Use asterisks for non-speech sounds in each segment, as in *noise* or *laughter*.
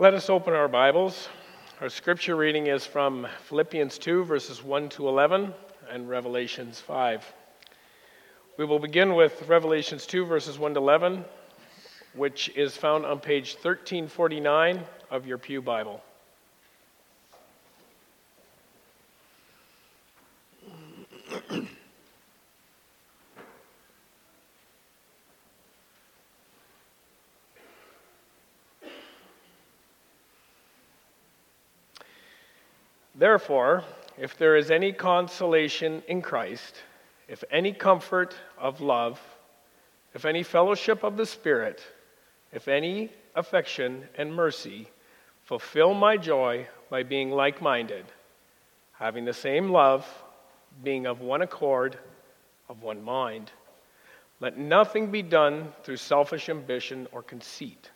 Let us open our Bibles. Our scripture reading is from Philippians 2, verses 1 to 11, and Revelations 5. We will begin with Revelations 2, verses 1 to 11, which is found on page 1349 of your Pew Bible. Therefore, if there is any consolation in Christ, if any comfort of love, if any fellowship of the Spirit, if any affection and mercy, fulfill my joy by being like minded, having the same love, being of one accord, of one mind. Let nothing be done through selfish ambition or conceit,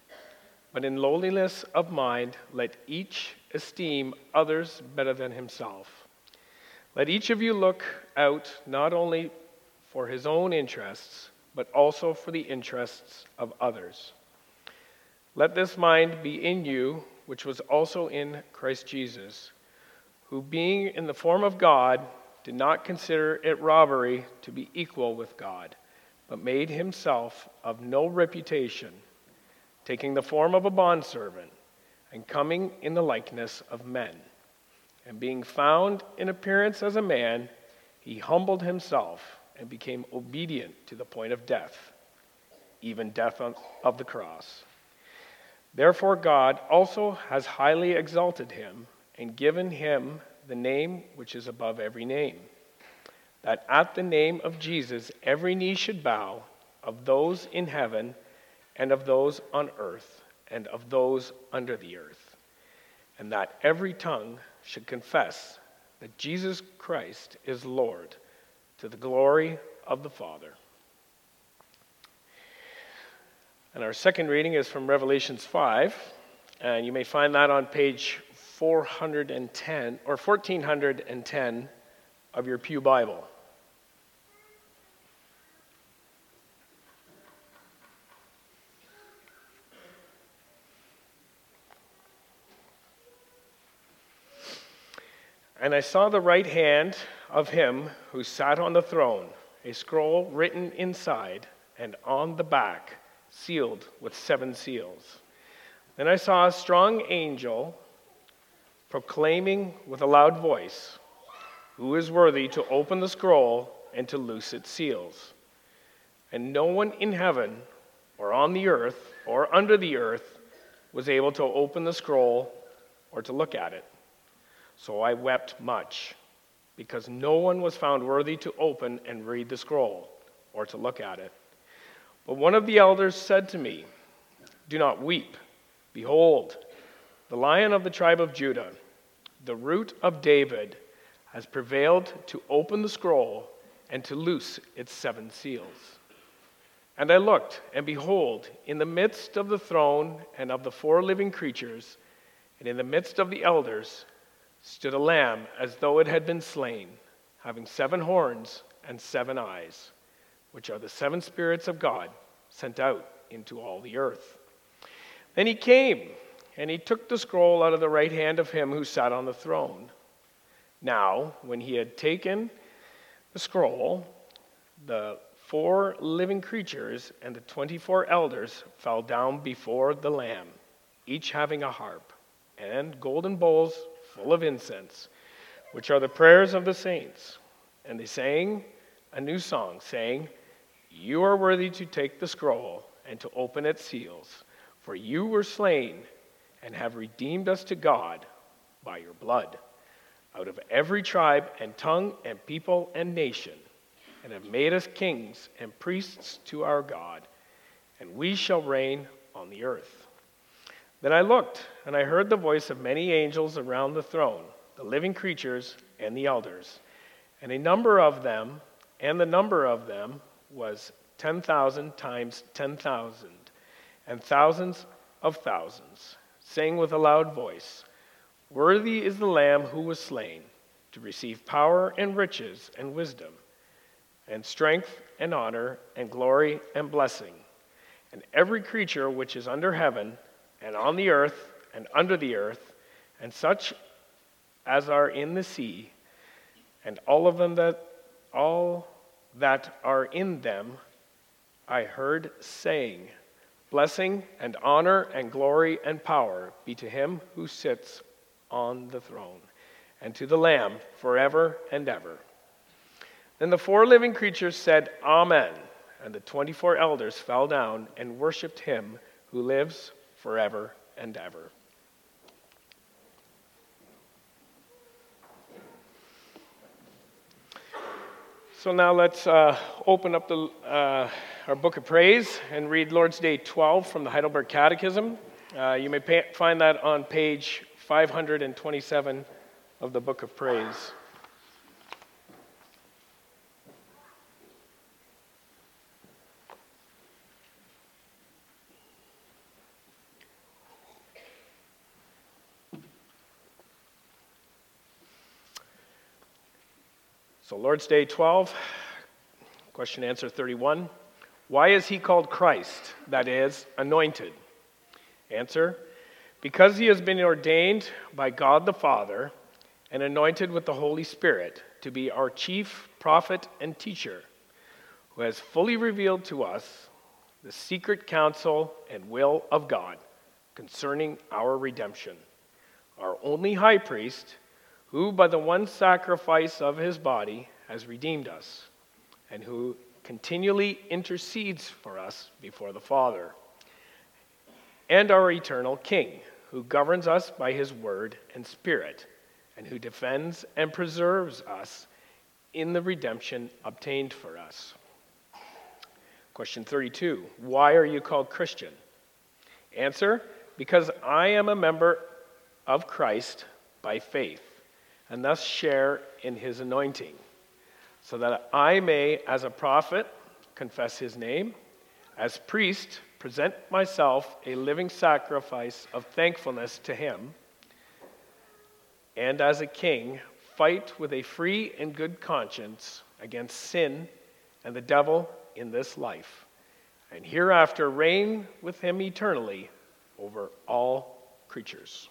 but in lowliness of mind, let each esteem others better than himself. Let each of you look out not only for his own interests, but also for the interests of others. Let this mind be in you, which was also in Christ Jesus, who, being in the form of God, did not consider it robbery to be equal with God, but made himself of no reputation, taking the form of a bondservant and coming in the likeness of men. And being found in appearance as a man, he humbled himself and became obedient to the point of death, even death of the cross. Therefore, God also has highly exalted him and given him the name which is above every name, that at the name of Jesus every knee should bow, of those in heaven and of those on earth and of those under the earth, and that every tongue should confess that Jesus Christ is Lord to the glory of the Father. And our second reading is from Revelations 5, and you may find that on page 410 or 1410 of your Pew Bible. And I saw the right hand of him who sat on the throne, a scroll written inside and on the back, sealed with seven seals. Then I saw a strong angel proclaiming with a loud voice, Who is worthy to open the scroll and to loose its seals? And no one in heaven, or on the earth, or under the earth, was able to open the scroll or to look at it. So I wept much, because no one was found worthy to open and read the scroll or to look at it. But one of the elders said to me, Do not weep. Behold, the lion of the tribe of Judah, the root of David, has prevailed to open the scroll and to loose its seven seals. And I looked, and behold, in the midst of the throne and of the four living creatures, and in the midst of the elders, stood a lamb as though it had been slain, having seven horns and seven eyes, which are the seven spirits of God sent out into all the earth. Then he came, and he took the scroll out of the right hand of him who sat on the throne. Now, when he had taken the scroll, the four living creatures and the 24 elders fell down before the Lamb, each having a harp and golden bowls full of incense, which are the prayers of the saints. And they sang a new song, saying, You are worthy to take the scroll and to open its seals, for you were slain and have redeemed us to God by your blood out of every tribe and tongue and people and nation, and have made us kings and priests to our God, and we shall reign on the earth. Then I looked, and I heard the voice of many angels around the throne, the living creatures, and the elders. And a number of them, and the number of them was 10,000 times 10,000, and thousands of thousands, saying with a loud voice, Worthy is the Lamb who was slain to receive power and riches and wisdom, and strength and honor and glory and blessing. And every creature which is under heaven, and on the earth and under the earth, and such as are in the sea, and all of them that all that are in them, I heard saying, Blessing and honor and glory and power be to him who sits on the throne, and to the Lamb forever and ever. Then the four living creatures said, Amen. And the 24 elders fell down and worshiped him who lives forever and ever. So now let's uh, open up the, uh, our book of praise and read Lord's Day 12 from the Heidelberg Catechism. Uh, you may pa- find that on page 527 of the book of praise. So, Lord's Day 12, question answer 31. Why is he called Christ, that is, anointed? Answer Because he has been ordained by God the Father and anointed with the Holy Spirit to be our chief prophet and teacher, who has fully revealed to us the secret counsel and will of God concerning our redemption. Our only high priest who by the one sacrifice of his body has redeemed us, and who continually intercedes for us before the Father, and our eternal King, who governs us by his word and spirit, and who defends and preserves us in the redemption obtained for us. Question 32 Why are you called Christian? Answer Because I am a member of Christ by faith and thus share in his anointing, so that I may, as a prophet, confess his name, as priest, present myself a living sacrifice of thankfulness to him, and as a king, fight with a free and good conscience against sin and the devil in this life, and hereafter reign with him eternally over all creatures.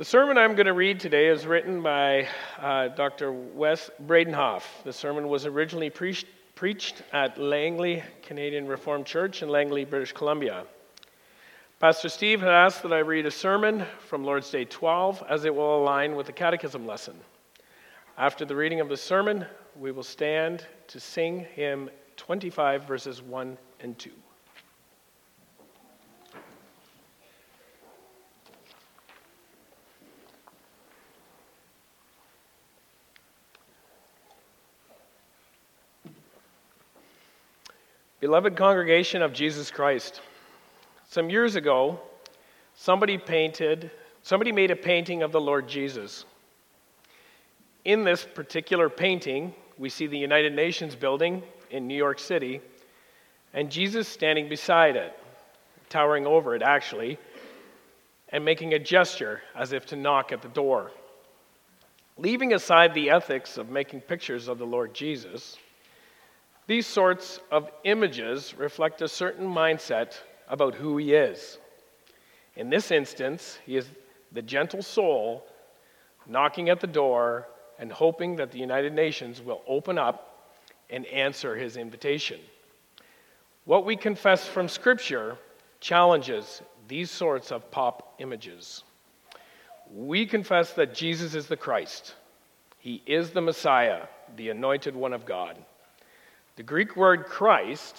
The sermon I'm going to read today is written by uh, Dr. Wes Bredenhof. The sermon was originally preached, preached at Langley Canadian Reformed Church in Langley, British Columbia. Pastor Steve had asked that I read a sermon from Lord's Day 12 as it will align with the catechism lesson. After the reading of the sermon, we will stand to sing hymn 25, verses 1 and 2. Beloved congregation of Jesus Christ, some years ago, somebody painted, somebody made a painting of the Lord Jesus. In this particular painting, we see the United Nations building in New York City and Jesus standing beside it, towering over it actually, and making a gesture as if to knock at the door. Leaving aside the ethics of making pictures of the Lord Jesus, these sorts of images reflect a certain mindset about who he is. In this instance, he is the gentle soul knocking at the door and hoping that the United Nations will open up and answer his invitation. What we confess from Scripture challenges these sorts of pop images. We confess that Jesus is the Christ, He is the Messiah, the anointed one of God. The Greek word Christ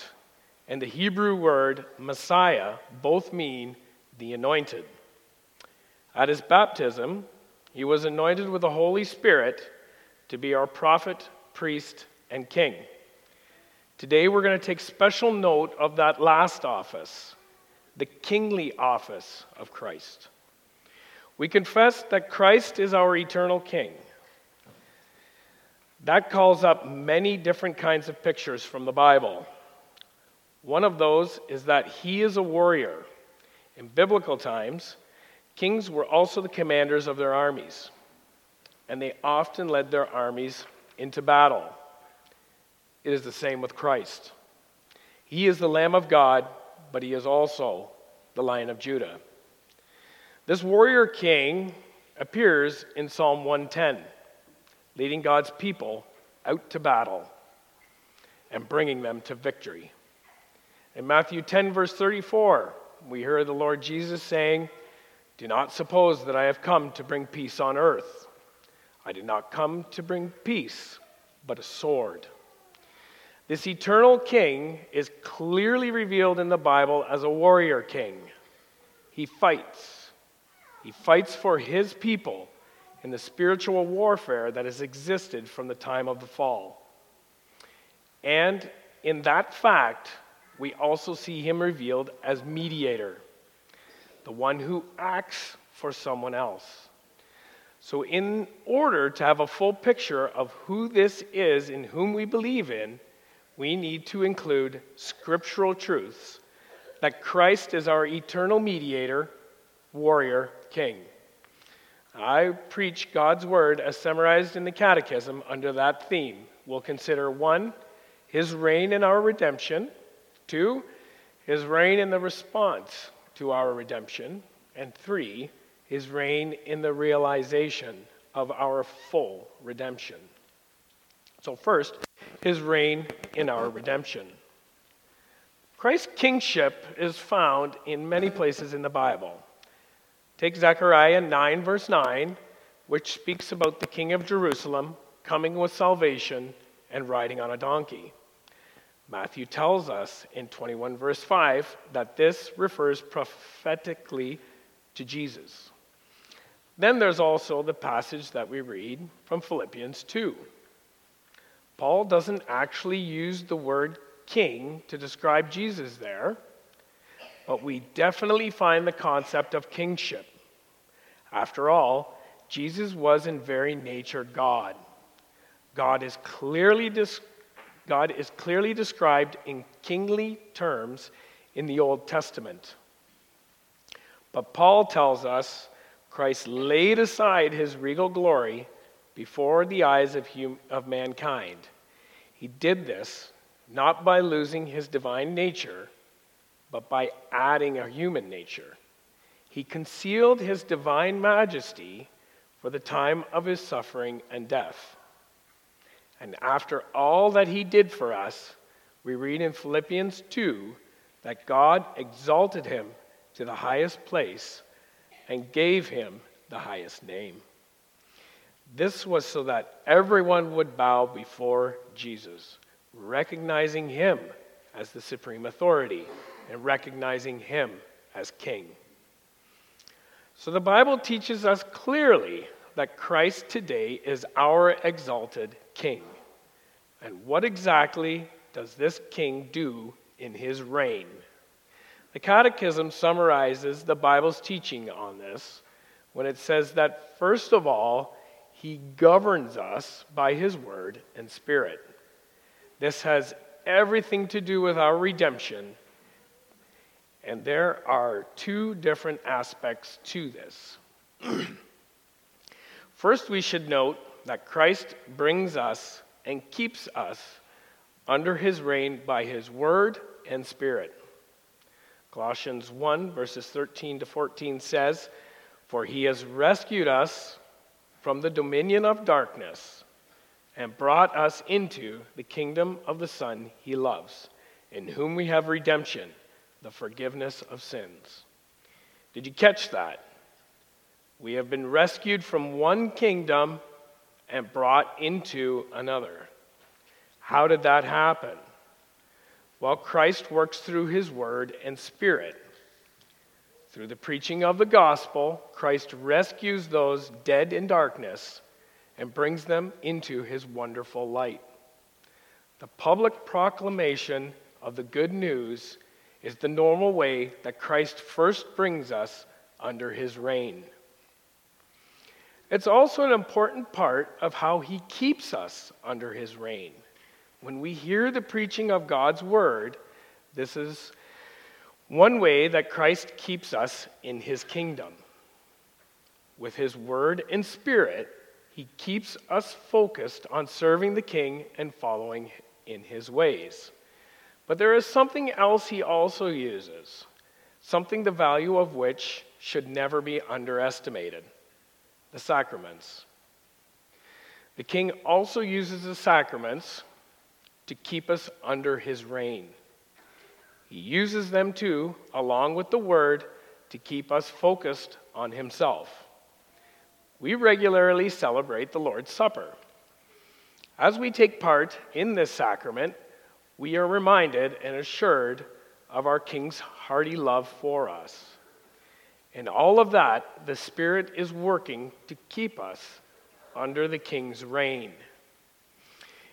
and the Hebrew word Messiah both mean the anointed. At his baptism, he was anointed with the Holy Spirit to be our prophet, priest, and king. Today, we're going to take special note of that last office, the kingly office of Christ. We confess that Christ is our eternal king. That calls up many different kinds of pictures from the Bible. One of those is that he is a warrior. In biblical times, kings were also the commanders of their armies, and they often led their armies into battle. It is the same with Christ. He is the Lamb of God, but he is also the Lion of Judah. This warrior king appears in Psalm 110, leading God's people out to battle and bringing them to victory. In Matthew 10, verse 34, we hear the Lord Jesus saying, Do not suppose that I have come to bring peace on earth. I did not come to bring peace, but a sword. This eternal king is clearly revealed in the Bible as a warrior king. He fights. He fights for his people in the spiritual warfare that has existed from the time of the fall. And in that fact, we also see him revealed as mediator, the one who acts for someone else. So, in order to have a full picture of who this is and whom we believe in, we need to include scriptural truths that Christ is our eternal mediator, warrior, king. I preach God's word as summarized in the Catechism under that theme. We'll consider one, his reign in our redemption, two, his reign in the response to our redemption, and three, his reign in the realization of our full redemption. So, first, his reign in our redemption. Christ's kingship is found in many places in the Bible. Take Zechariah 9, verse 9, which speaks about the king of Jerusalem coming with salvation and riding on a donkey. Matthew tells us in 21, verse 5, that this refers prophetically to Jesus. Then there's also the passage that we read from Philippians 2. Paul doesn't actually use the word king to describe Jesus there, but we definitely find the concept of kingship. After all, Jesus was in very nature God. God is clearly, God is clearly described in kingly terms in the Old Testament. But Paul tells us Christ laid aside his regal glory before the eyes of, hum- of mankind. He did this not by losing his divine nature, but by adding a human nature. He concealed his divine majesty for the time of his suffering and death. And after all that he did for us, we read in Philippians 2 that God exalted him to the highest place and gave him the highest name. This was so that everyone would bow before Jesus, recognizing him as the supreme authority and recognizing him as king. So the Bible teaches us clearly that Christ today is our exalted king. And what exactly does this king do in his reign? The Catechism summarizes the Bible's teaching on this when it says that, first of all, he governs us by his word and spirit. This has everything to do with our redemption, and there are two different aspects to this. *clears throat* First, we should note that Christ brings us and keeps us under his reign by his word and spirit. Colossians 1, verses 13 to 14 says, For he has rescued us from the dominion of darkness and brought us into the kingdom of the Son he loves, in whom we have redemption, the forgiveness of sins. Did you catch that? We have been rescued from one kingdom and brought into another. How did that happen? Well, Christ works through his word and spirit. Through the preaching of the gospel, Christ rescues those dead in darkness and brings them into his wonderful light. The public proclamation of the good news is the normal way that Christ first brings us under his reign. It's also an important part of how he keeps us under his reign. When we hear the preaching of God's word, this is one way that Christ keeps us in his kingdom. With his word and spirit, he keeps us focused on serving the king and following in his ways. But there is something else he also uses, something the value of which should never be underestimated the sacraments. The king also uses the sacraments to keep us under his reign. He uses them too, along with the word, to keep us focused on himself. We regularly celebrate the Lord's Supper. As we take part in this sacrament, we are reminded and assured of our King's hearty love for us. In all of that, the Spirit is working to keep us under the King's reign.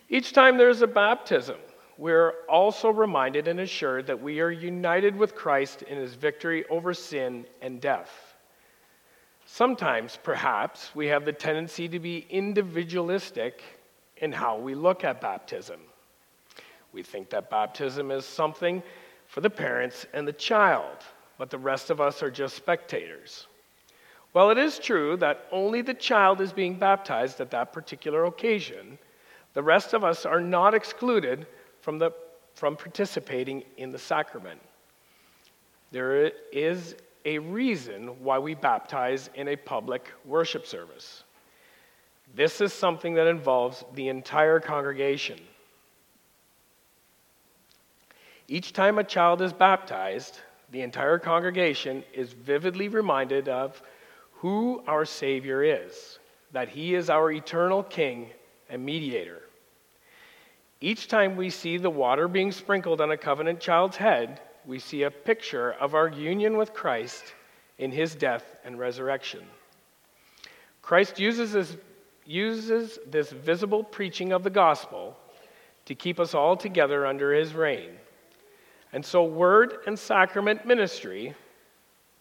Each time there's a baptism, we're also reminded and assured that we are united with Christ in his victory over sin and death. Sometimes, perhaps, we have the tendency to be individualistic in how we look at baptism. We think that baptism is something for the parents and the child, but the rest of us are just spectators. Well, it is true that only the child is being baptized at that particular occasion. The rest of us are not excluded from, the, from participating in the sacrament. There is a reason why we baptize in a public worship service. This is something that involves the entire congregation. Each time a child is baptized, the entire congregation is vividly reminded of who our Savior is, that He is our eternal King and mediator. Each time we see the water being sprinkled on a covenant child's head, we see a picture of our union with Christ in His death and resurrection. Christ uses this, uses this visible preaching of the gospel to keep us all together under His reign. And so, word and sacrament ministry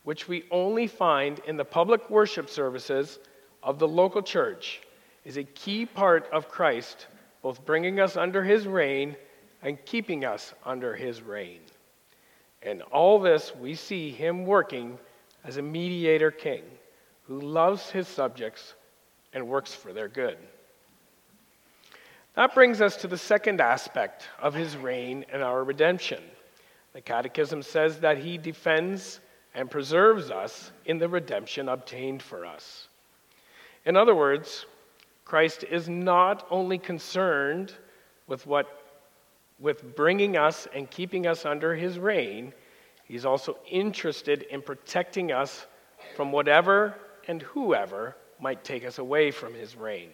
which we only find in the public worship services of the local church, is a key part of Christ, both bringing us under his reign and keeping us under his reign. In all this, we see him working as a mediator king who loves his subjects and works for their good. That brings us to the second aspect of his reign and our redemption. The Catechism says that he defends and preserves us in the redemption obtained for us. In other words, Christ is not only concerned with what with bringing us and keeping us under his reign, he's also interested in protecting us from whatever and whoever might take us away from his reign.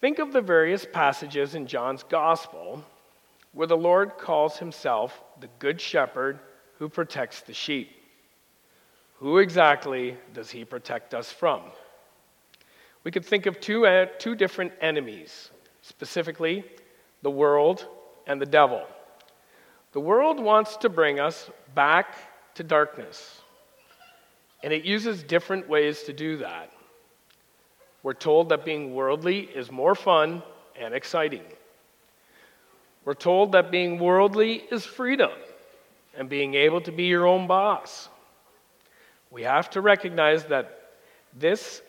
Think of the various passages in John's gospel where the Lord calls himself the good shepherd who protects the sheep. Who exactly does he protect us from? We could think of two, uh, two different enemies, specifically the world and the devil. The world wants to bring us back to darkness, and it uses different ways to do that. We're told that being worldly is more fun and exciting. We're told that being worldly is freedom and being able to be your own boss. We have to recognize that this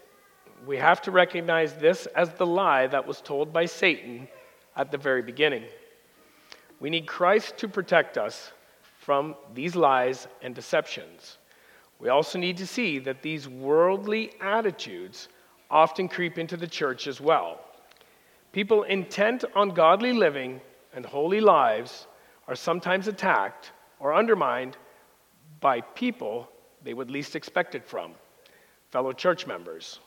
we have to recognize this as the lie that was told by Satan at the very beginning. We need Christ to protect us from these lies and deceptions. We also need to see that these worldly attitudes often creep into the church as well. People intent on godly living and holy lives are sometimes attacked or undermined by people they would least expect it from fellow church members.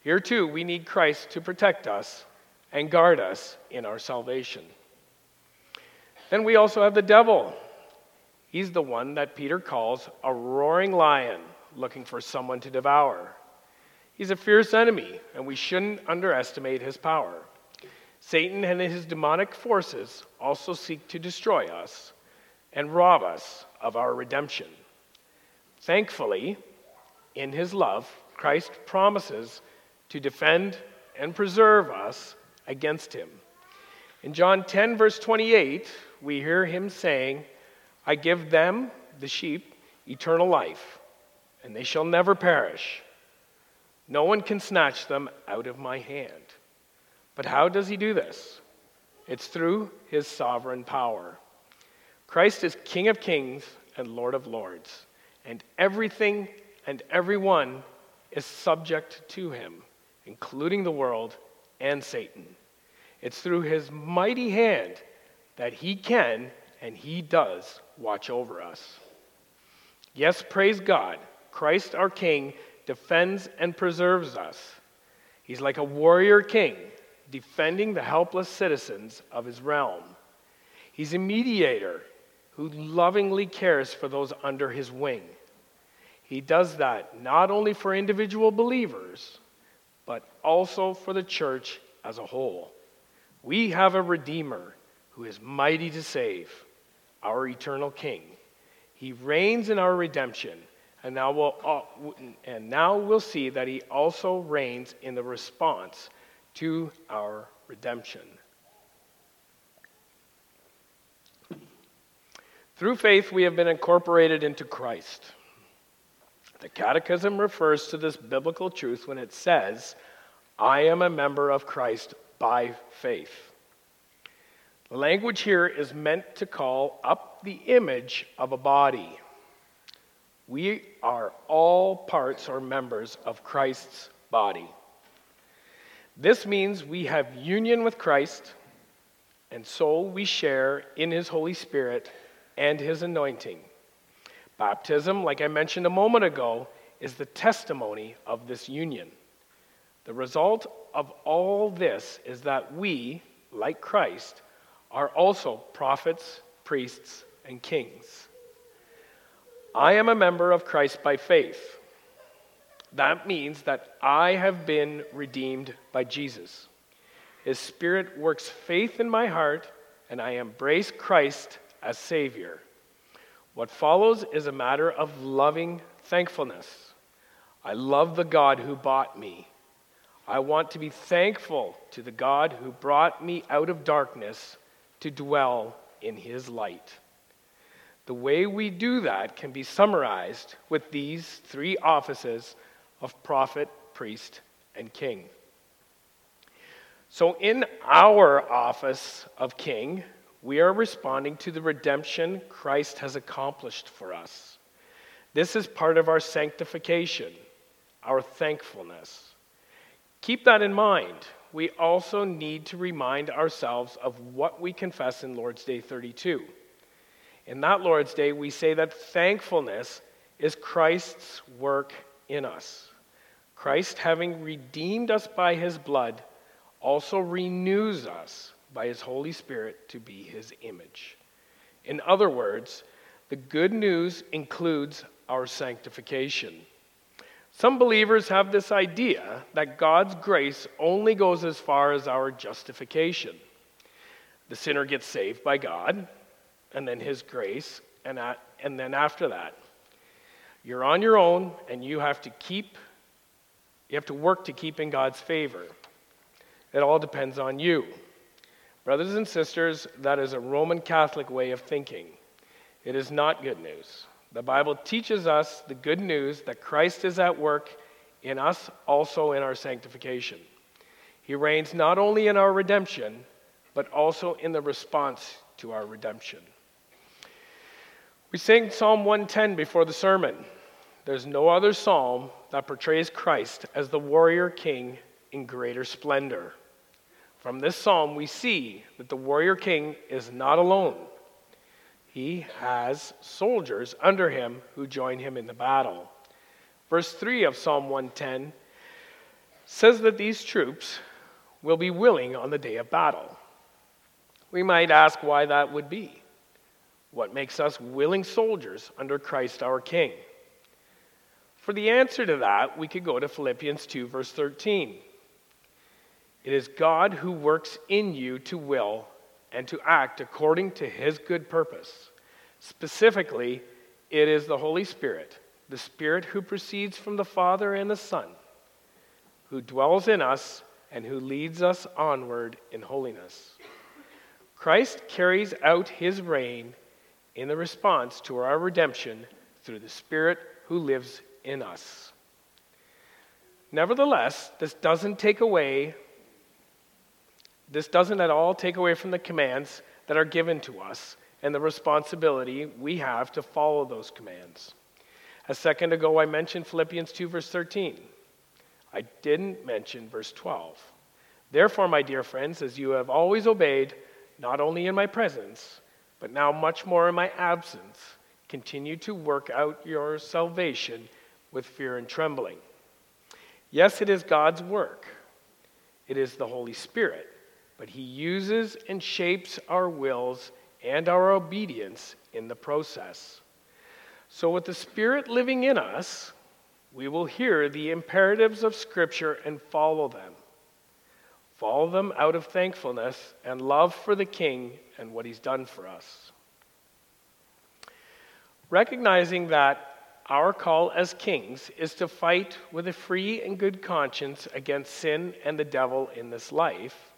Here, too, we need Christ to protect us and guard us in our salvation. Then we also have the devil. He's the one that Peter calls a roaring lion looking for someone to devour. He's a fierce enemy, and we shouldn't underestimate his power. Satan and his demonic forces also seek to destroy us and rob us of our redemption. Thankfully, in his love, Christ promises to defend and preserve us against him. In John 10, verse 28, we hear him saying, I give them, the sheep, eternal life, and they shall never perish. No one can snatch them out of my hand. But how does he do this? It's through his sovereign power. Christ is King of kings and Lord of lords, and everything and everyone is subject to him, including the world and Satan. It's through his mighty hand that he can and he does watch over us. Yes, praise God. Christ our King defends and preserves us. He's like a warrior king defending the helpless citizens of his realm. He's a mediator who lovingly cares for those under his wing. He does that not only for individual believers, but also for the church as a whole. We have a Redeemer who is mighty to save, our eternal King. He reigns in our redemption, and now we'll, and now we'll see that he also reigns in the response to our redemption. Through faith, we have been incorporated into Christ. The Catechism refers to this biblical truth when it says, I am a member of Christ by faith. The language here is meant to call up the image of a body. We are all parts or members of Christ's body. This means we have union with Christ, and so we share in his Holy Spirit and his anointing. Baptism, like I mentioned a moment ago, is the testimony of this union. The result of all this is that we, like Christ, are also prophets, priests, and kings. I am a member of Christ by faith. That means that I have been redeemed by Jesus. His Spirit works faith in my heart, and I embrace Christ as Savior. What follows is a matter of loving thankfulness. I love the God who bought me. I want to be thankful to the God who brought me out of darkness to dwell in his light. The way we do that can be summarized with these three offices of prophet, priest, and king. So, in our office of king, we are responding to the redemption Christ has accomplished for us. This is part of our sanctification, our thankfulness. Keep that in mind. We also need to remind ourselves of what we confess in Lord's Day 32. In that Lord's Day, we say that thankfulness is Christ's work in us. Christ, having redeemed us by his blood, also renews us by his Holy Spirit to be his image. In other words, the good news includes our sanctification. Some believers have this idea that God's grace only goes as far as our justification. The sinner gets saved by God, and then his grace, and, and then after that, you're on your own and you have to keep, you have to work to keep in God's favor. It all depends on you. Brothers and sisters, that is a Roman Catholic way of thinking. It is not good news. The Bible teaches us the good news that Christ is at work in us, also in our sanctification. He reigns not only in our redemption, but also in the response to our redemption. We sang Psalm 110 before the sermon. There's no other psalm that portrays Christ as the warrior king in greater splendor. From this psalm, we see that the warrior king is not alone. He has soldiers under him who join him in the battle. Verse 3 of Psalm 110 says that these troops will be willing on the day of battle. We might ask why that would be. What makes us willing soldiers under Christ our King? For the answer to that, we could go to Philippians 2, verse 13. It is God who works in you to will and to act according to his good purpose. Specifically, it is the Holy Spirit, the Spirit who proceeds from the Father and the Son, who dwells in us and who leads us onward in holiness. Christ carries out his reign in the response to our redemption through the Spirit who lives in us. Nevertheless, this doesn't take away This doesn't at all take away from the commands that are given to us and the responsibility we have to follow those commands. A second ago, I mentioned Philippians 2, verse 13. I didn't mention verse 12. Therefore, my dear friends, as you have always obeyed, not only in my presence, but now much more in my absence, continue to work out your salvation with fear and trembling. Yes, it is God's work, it is the Holy Spirit, but He uses and shapes our wills and our obedience in the process. So, with the Spirit living in us, we will hear the imperatives of Scripture and follow them. Follow them out of thankfulness and love for the King and what He's done for us. Recognizing that our call as kings is to fight with a free and good conscience against sin and the devil in this life,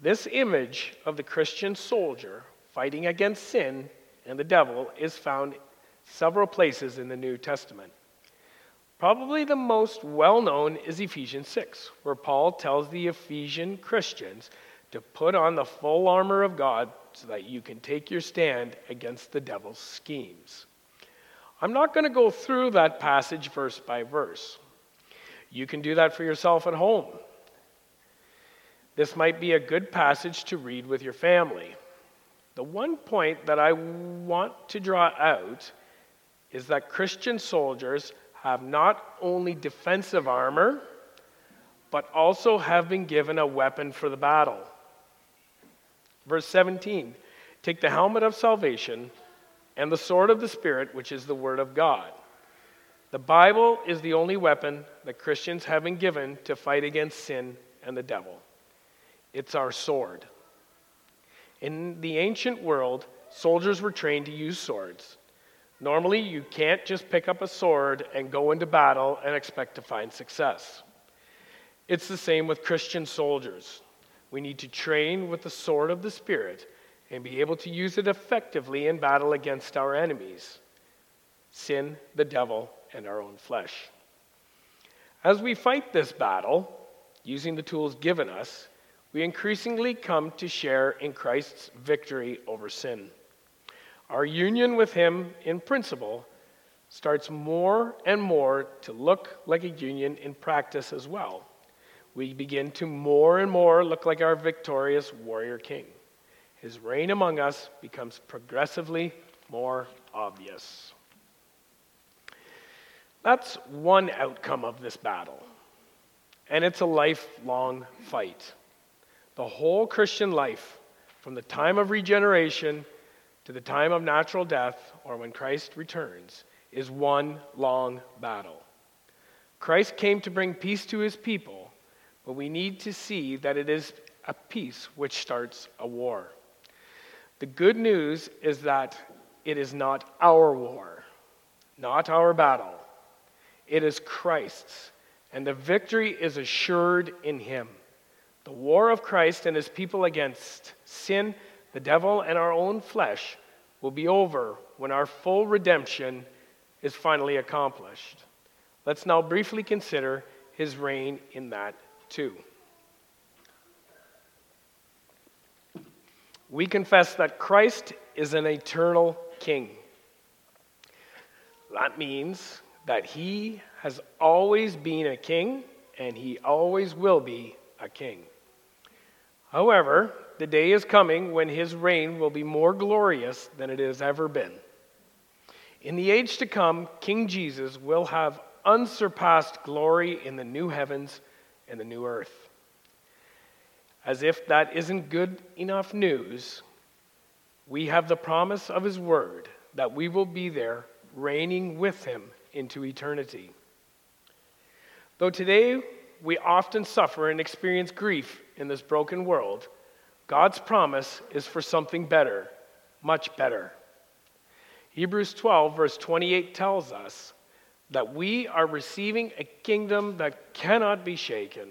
this image of the Christian soldier fighting against sin and the devil is found several places in the New Testament. Probably the most well known is Ephesians 6, where Paul tells the Ephesian Christians to put on the full armor of God so that you can take your stand against the devil's schemes. I'm not going to go through that passage verse by verse. You can do that for yourself at home. This might be a good passage to read with your family. The one point that I want to draw out is that Christian soldiers have not only defensive armor, but also have been given a weapon for the battle. Verse 17 Take the helmet of salvation and the sword of the Spirit, which is the Word of God. The Bible is the only weapon that Christians have been given to fight against sin and the devil. It's our sword. In the ancient world, soldiers were trained to use swords. Normally, you can't just pick up a sword and go into battle and expect to find success. It's the same with Christian soldiers. We need to train with the sword of the Spirit and be able to use it effectively in battle against our enemies sin, the devil, and our own flesh. As we fight this battle, using the tools given us, we increasingly come to share in Christ's victory over sin. Our union with Him in principle starts more and more to look like a union in practice as well. We begin to more and more look like our victorious warrior king his reign among us becomes progressively more obvious. That's one outcome of this battle, and it's a lifelong fight. The whole Christian life, from the time of regeneration to the time of natural death, or when Christ returns, is one long battle. Christ came to bring peace to his people, but we need to see that it is a peace which starts a war. The good news is that it is not our war, not our battle. It is Christ's, and the victory is assured in Him. The war of Christ and His people against sin, the devil, and our own flesh will be over when our full redemption is finally accomplished. Let's now briefly consider His reign in that too. we confess that Christ is an eternal king. That means that he has always been a king and he always will be a king. However, the day is coming when his reign will be more glorious than it has ever been. In the age to come, King Jesus will have unsurpassed glory in the new heavens and the new earth. As if that isn't good enough news, we have the promise of His Word that we will be there reigning with Him into eternity. Though today we often suffer and experience grief in this broken world, God's promise is for something better, much better. Hebrews 12, verse 28 tells us that we are receiving a kingdom that cannot be shaken.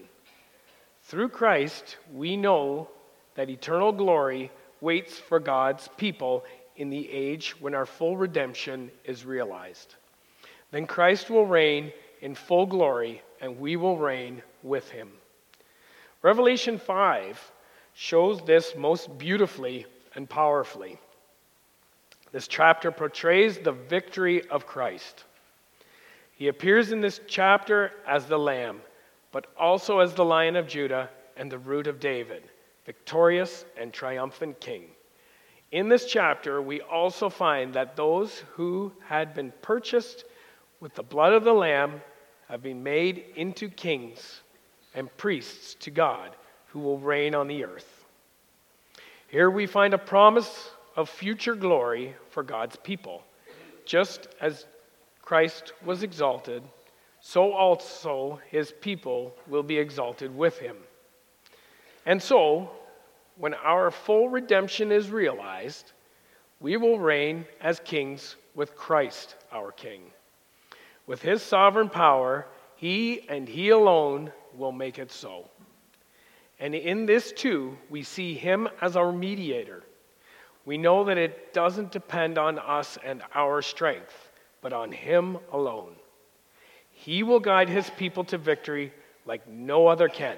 Through Christ, we know that eternal glory waits for God's people in the age when our full redemption is realized. Then Christ will reign in full glory, and we will reign with him. Revelation 5 shows this most beautifully and powerfully. This chapter portrays the victory of Christ. He appears in this chapter as the Lamb, but also as the Lion of Judah and the root of David, victorious and triumphant King. In this chapter, we also find that those who had been purchased with the blood of the Lamb have been made into kings and priests to God who will reign on the earth. Here we find a promise of future glory for God's people. Just as Christ was exalted, so also his people will be exalted with him. And so, when our full redemption is realized, we will reign as kings with Christ our King. With his sovereign power, he and he alone will make it so. And in this too, we see him as our mediator. We know that it doesn't depend on us and our strength, but on him alone. He will guide his people to victory like no other can.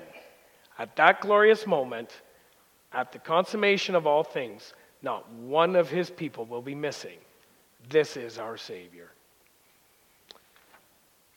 At that glorious moment, at the consummation of all things, not one of his people will be missing. This is our Savior.